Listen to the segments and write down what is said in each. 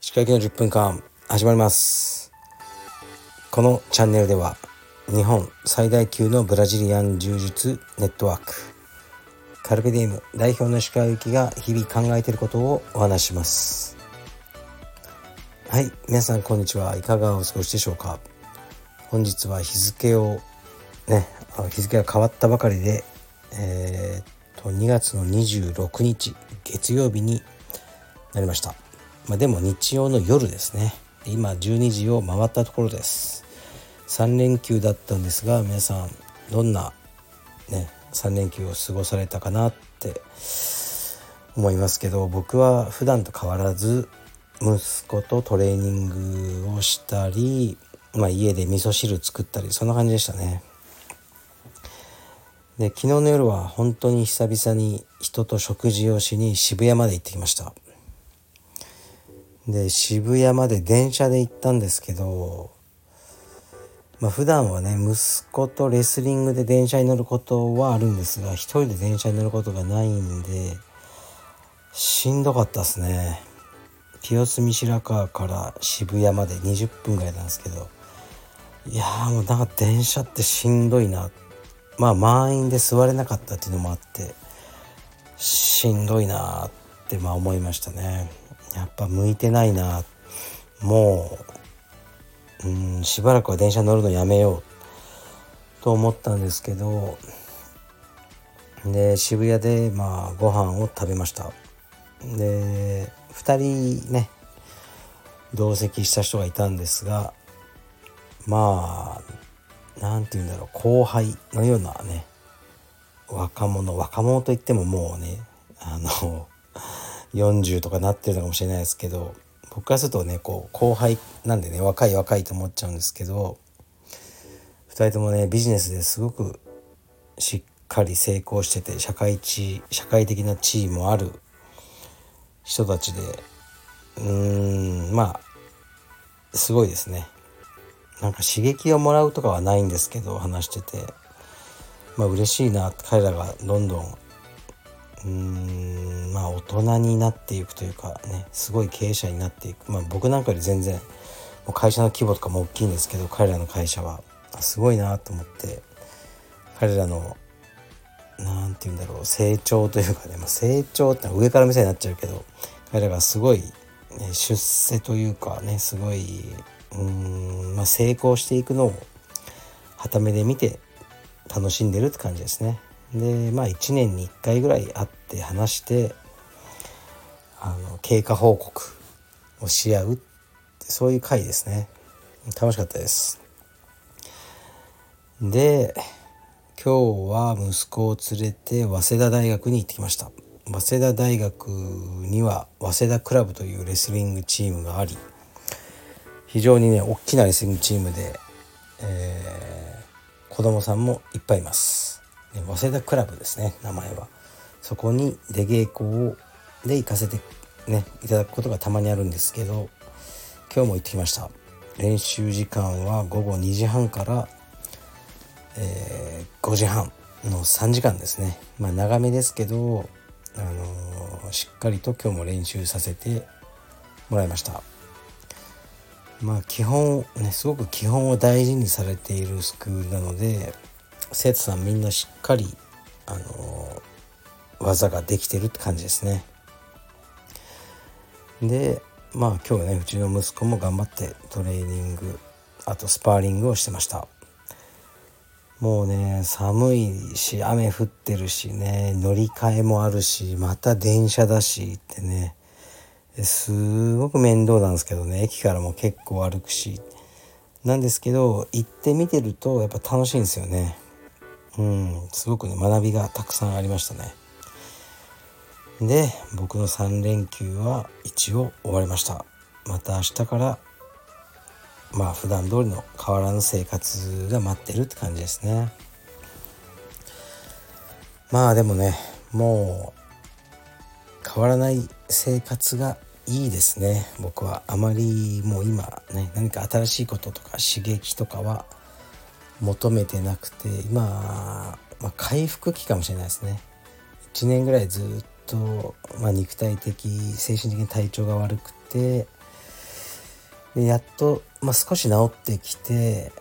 石川の10分間始まります。このチャンネルでは日本最大級のブラジリアン柔術ネットワークカルペディウム代表の石川由紀が日々考えていることをお話します。はい皆さんこんにちはいかがお過ごしでしょうか。本日は日付をね日付が変わったばかりでえー、っと2月の26日月曜日になりました。まあ、でも日曜の夜ですね。今12時を回ったところです。3連休だったんですが皆さんどんなね3連休を過ごされたかなって思いますけど僕は普段と変わらず息子とトレーニングをしたり、まあ、家で味噌汁作ったりそんな感じでしたね。で昨日の夜は本当に久々に人と食事をしに渋谷まで行ってきました。で渋谷まで電車で行ったんですけどまあ普段はね息子とレスリングで電車に乗ることはあるんですが一人で電車に乗ることがないんでしんどかったですね。清澄白河から渋谷まで20分ぐらいなんですけどいやもうなんか電車ってしんどいなって。まあ満員で座れなかったっていうのもあってしんどいなってまあ思いましたね。やっぱ向いてないなもううんしばらくは電車乗るのやめようと思ったんですけどで渋谷でまあご飯を食べました。で2人ね同席した人がいたんですがまあ何て言うんだろう後輩のようなね若者若者といってももうねあの 40とかなってるのかもしれないですけど僕からするとねこう後輩なんでね若い若いと思っちゃうんですけど2人ともねビジネスですごくしっかり成功してて社会地社会的な地位もある人たちでうーんまあすごいですね。なんか刺激をもらうとかはないんですけど話してて。まあ嬉しいな彼らがどんどんうんまあ大人になっていくというかねすごい経営者になっていく。まあ僕なんかより全然もう会社の規模とかも大きいんですけど彼らの会社は。すごいなと思って彼らの何て言うんだろう成長というかね、まあ、成長って上から目線になっちゃうけど彼らがすごい、ね、出世というかねすごいうん、まあ、成功していくのをはためで見て楽しんでるって感じですね。でまあ1年に1回ぐらい会って話してあの経過報告をし合うってそういう回ですね。楽しかったです。で今日は息子を連れて早稲田大学に行ってきました。早稲田大学には早稲田クラブというレスリングチームがあり非常にね大きなレスリングチームで、えー、子供さんもいっぱいいます。早稲田クラブですね名前は。そこに出稽古をで行かせてねいただくことがたまにあるんですけど今日も行ってきました。練習時間は午後2時半から、えー、5時半の3時間ですね。まあ長めですけど、あのー、しっかりと今日も練習させてもらいました。まあ基本ねすごく基本を大事にされているスクールなので生徒さんみんなしっかり、あの技ができてるって感じですね。でまあ今日ねうちの息子も頑張ってトレーニングあとスパーリングをしてましたもうね寒いし雨降ってるしね乗り換えもあるしまた電車だしってねすごく面倒なんですけどね。駅からも結構歩くし。なんですけど行ってみてるとやっぱ楽しいんですよね。うん。すごくね学びがたくさんありましたね。で僕の3連休は一応終わりました。また明日からまあ普段通りの変わらぬ生活が待ってるって感じですね。まあでもねもう変わらない生活がいいですね。僕はあまりもう今ね何か新しいこととか刺激とかは求めてなくて今まあ、回復期かもしれないですね。1年ぐらいずっと、まあ、肉体的精神的に体調が悪くてでやっと、まあ、少し治ってきて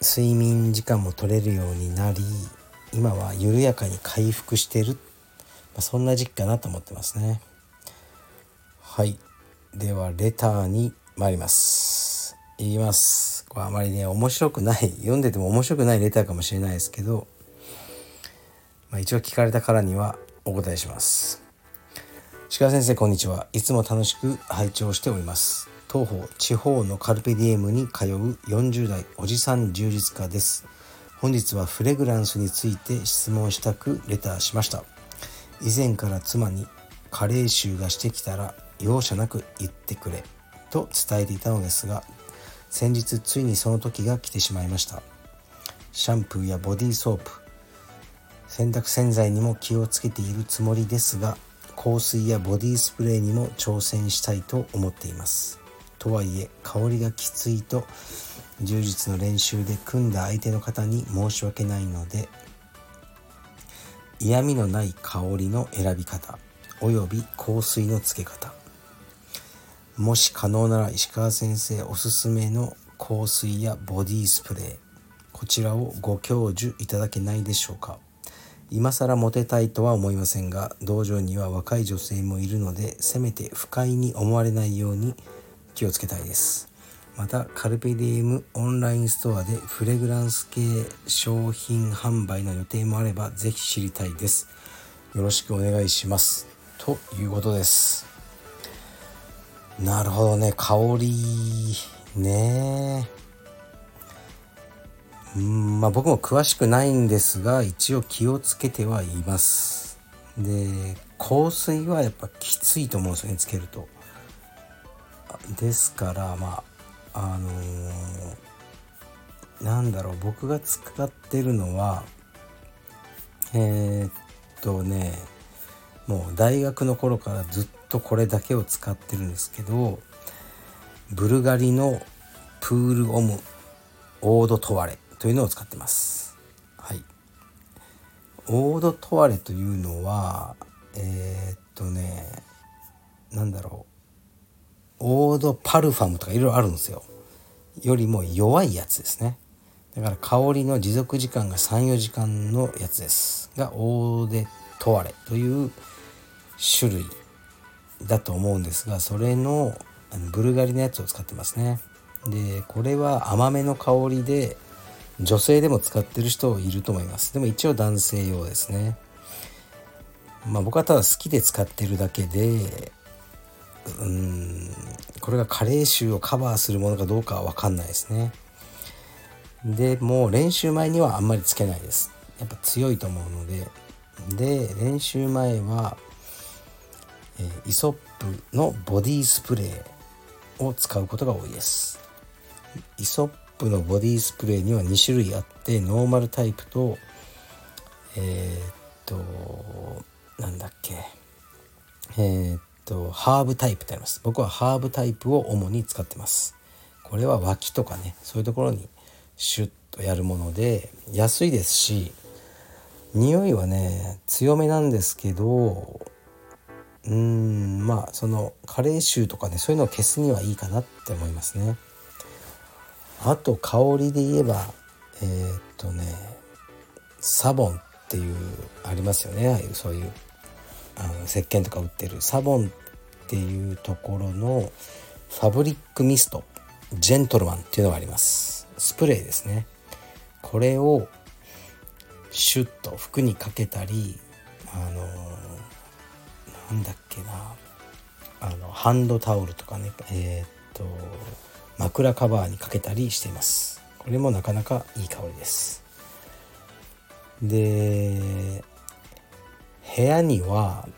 睡眠時間も取れるようになり今は緩やかに回復してる、まあ、そんな時期かなと思ってますね。はい。ではレターに参ります。言います。これあまりね面白くない読んでても面白くないレターかもしれないですけど、まあ、一応聞かれたからにはお答えします。鹿先生こんにちは。いつも楽しく拝聴しております。東方地方のカルペディエムに通う40代おじさん充実家です。本日はフレグランスについて質問したくレターしました。以前から妻に加齢臭がしてきたら容赦なく言ってくれと伝えていたのですが先日ついにその時が来てしまいました。シャンプーやボディーソープ洗濯洗剤にも気をつけているつもりですが香水やボディスプレーにも挑戦したいと思っています。とはいえ香りがきついと柔術の練習で組んだ相手の方に申し訳ないので嫌味のない香りの選び方および香水のつけ方。もし可能なら石川先生おすすめの香水やボディスプレー。こちらをご教授いただけないでしょうか。今更モテたいとは思いませんが道場には若い女性もいるのでせめて不快に思われないように気をつけたいです。またカルペディウムオンラインストアでフレグランス系商品販売の予定もあればぜひ知りたいです。よろしくお願いします。ということです。なるほどね。香りね。うんまあ僕も詳しくないんですが一応気をつけてはいます。で香水はやっぱきついと思うんですよねつけると。ですからまああのー、なんだろう僕が使ってるのはえー、っとねもう大学の頃からずっとこれだけを使ってるんですけどブルガリのプールオムオードトワレというのを使ってます。はい。オードトワレというのはえー、っとねなんだろうオードパルファムとかいろいろあるんですよ。よりも弱いやつですね。だから香りの持続時間が34時間のやつですがオーデトワレという種類だと思うんですがそれのブルガリのやつを使ってますね。でこれは甘めの香りで女性でも使ってる人いると思います。でも一応男性用ですね。まあ僕はただ好きで使ってるだけでうーんこれが加齢臭をカバーするものかどうかは分かんないですね。でもう練習前にはあんまりつけないです。やっぱ強いと思うので。で練習前は、え、イソップのボディスプレーを使うことが多いです。イソップのボディスプレーには2種類あってノーマルタイプとえー、っとなんだっけ。えー、っとハーブタイプってあります。僕はハーブタイプを主に使ってます。これは脇とかねそういうところにシュッとやるもので安いですし匂いはね強めなんですけどうんまあその加齢臭とかねそういうのを消すにはいいかなって思いますね。あと香りで言えばえー、っとねサボンっていうありますよね。ああいうそういうあの石鹸とか売ってる。サボンっていうところのファブリックミストジェントルマンっていうのがあります。スプレーですね。これをシュッと服にかけたりあのなんだっけな。あのハンドタオルとかね。えー、っと枕カバーにかけたりしています。これもなかなかいい香りです。で部屋には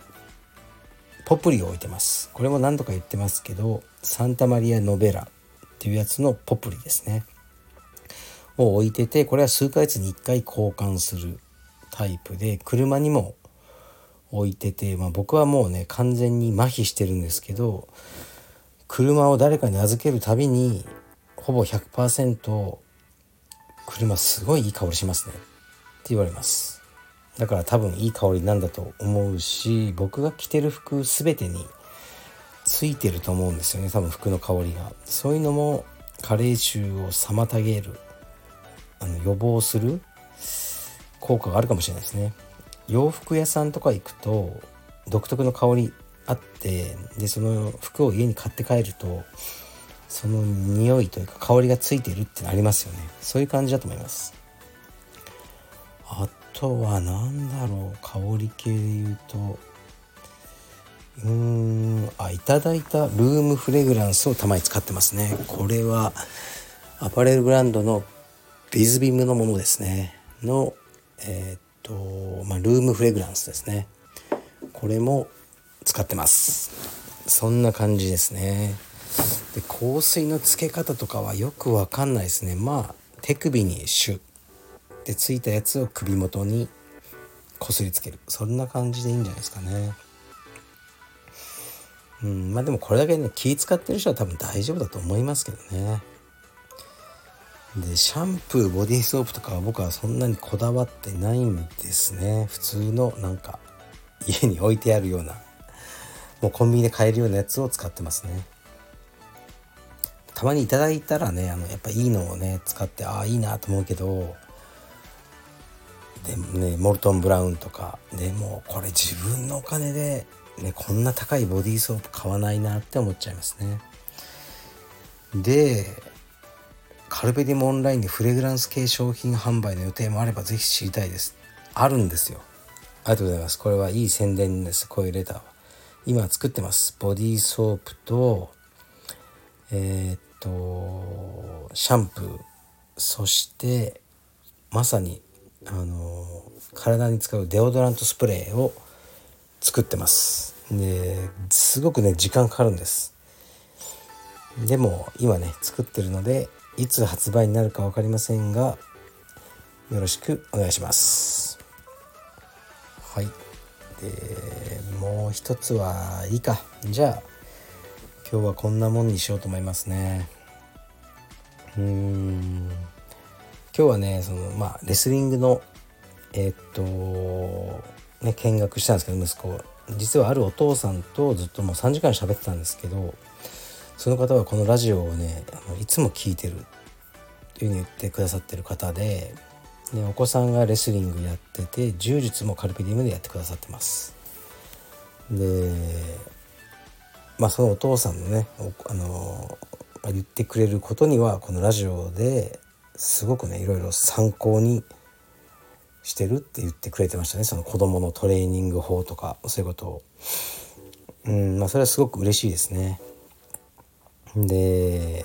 ポプリを置いてます。これも何度か言ってますけどサンタマリア・ノベラっていうやつのポプリですね。を置いててこれは数ヶ月に1回交換するタイプで車にも置いてて、まあ、僕はもうね完全に麻痺してるんですけど車を誰かに預けるたびにほぼ100%車すごいいい香りしますね。って言われます。だから多分いい香りなんだと思うし僕が着てる服全てについてると思うんですよね多分服の香りが。そういうのも加齢臭を妨げるあの予防する効果があるかもしれないですね。洋服屋さんとか行くと独特の香りあってでその服を家に買って帰るとその匂いというか香りがついてるってなりますよね。そういう感じだと思います。あとは何だろう香り系で言うとうーんあいただいたルームフレグランスをたまに使ってますね。これはアパレルブランドのビズビムのものですね。のえー、っとまあルームフレグランスですね。これも使ってます。そんな感じですね。で香水のつけ方とかはよくわかんないですね。まあ手首にシュッ。でついたやつを首元にこすりつける。そんな感じでいいんじゃないですかね。うんまあでもこれだけね気使ってる人は多分大丈夫だと思いますけどね。でシャンプーボディーソープとかは僕はそんなにこだわってないんですね。普通のなんか家に置いてあるようなもうコンビニで買えるようなやつを使ってますね。たまにいただいたらねあのやっぱいいのをね使ってああいいなと思うけどでねモルトンブラウンとかでもうこれ自分のお金で、ね、こんな高いボディーソープ買わないなって思っちゃいますね。でカルベディモオンラインでフレグランス系商品販売の予定もあればぜひ知りたいです。あるんですよ。ありがとうございます。これはいい宣伝です。こういうレターは。今作ってます。ボディーソープとえー、っとシャンプー。そしてまさにあの体に使うデオドラントスプレーを作ってます。ですごくね時間かかるんです。でも今ね作ってるのでいつ発売になるか分かりませんがよろしくお願いします。はい。でもう一つはいいか。じゃあ今日はこんなもんにしようと思いますね。うーん。今日はねそのまあレスリングのえー、っとね見学したんですけど息子。実はあるお父さんとずっともう3時間喋ってたんですけどその方はこのラジオをねあのいつも聞いてる。というふうに言ってくださってる方ででお子さんがレスリングやってて柔術もカルピディウムでやってくださってます。でまあそのお父さんのねあの言ってくれることにはこのラジオですごくねいろいろ参考にしてるって言ってくれてましたね。その子供のトレーニング法とかそういうことを。うんまあそれはすごく嬉しいですね。で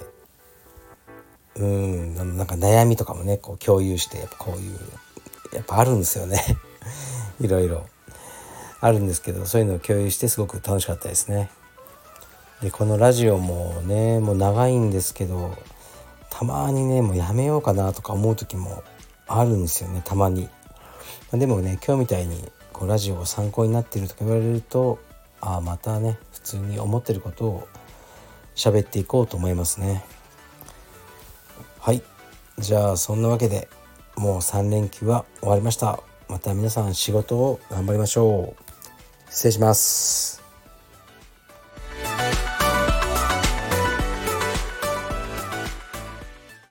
うんなんか悩みとかもねこう共有してやっぱこういうやっぱあるんですよね。いろいろ。あるんですけどそういうのを共有してすごく楽しかったですね。でこのラジオもねもう長いんですけどたまにねもうやめようかなとか思う時もあるんですよねたまに。でもね今日みたいにこうラジオが参考になってるとか言われるとああまたね普通に思ってることを喋っていこうと思いますね。はい。じゃあそんなわけでもう3連休は終わりました。また皆さん仕事を頑張りましょう。失礼します。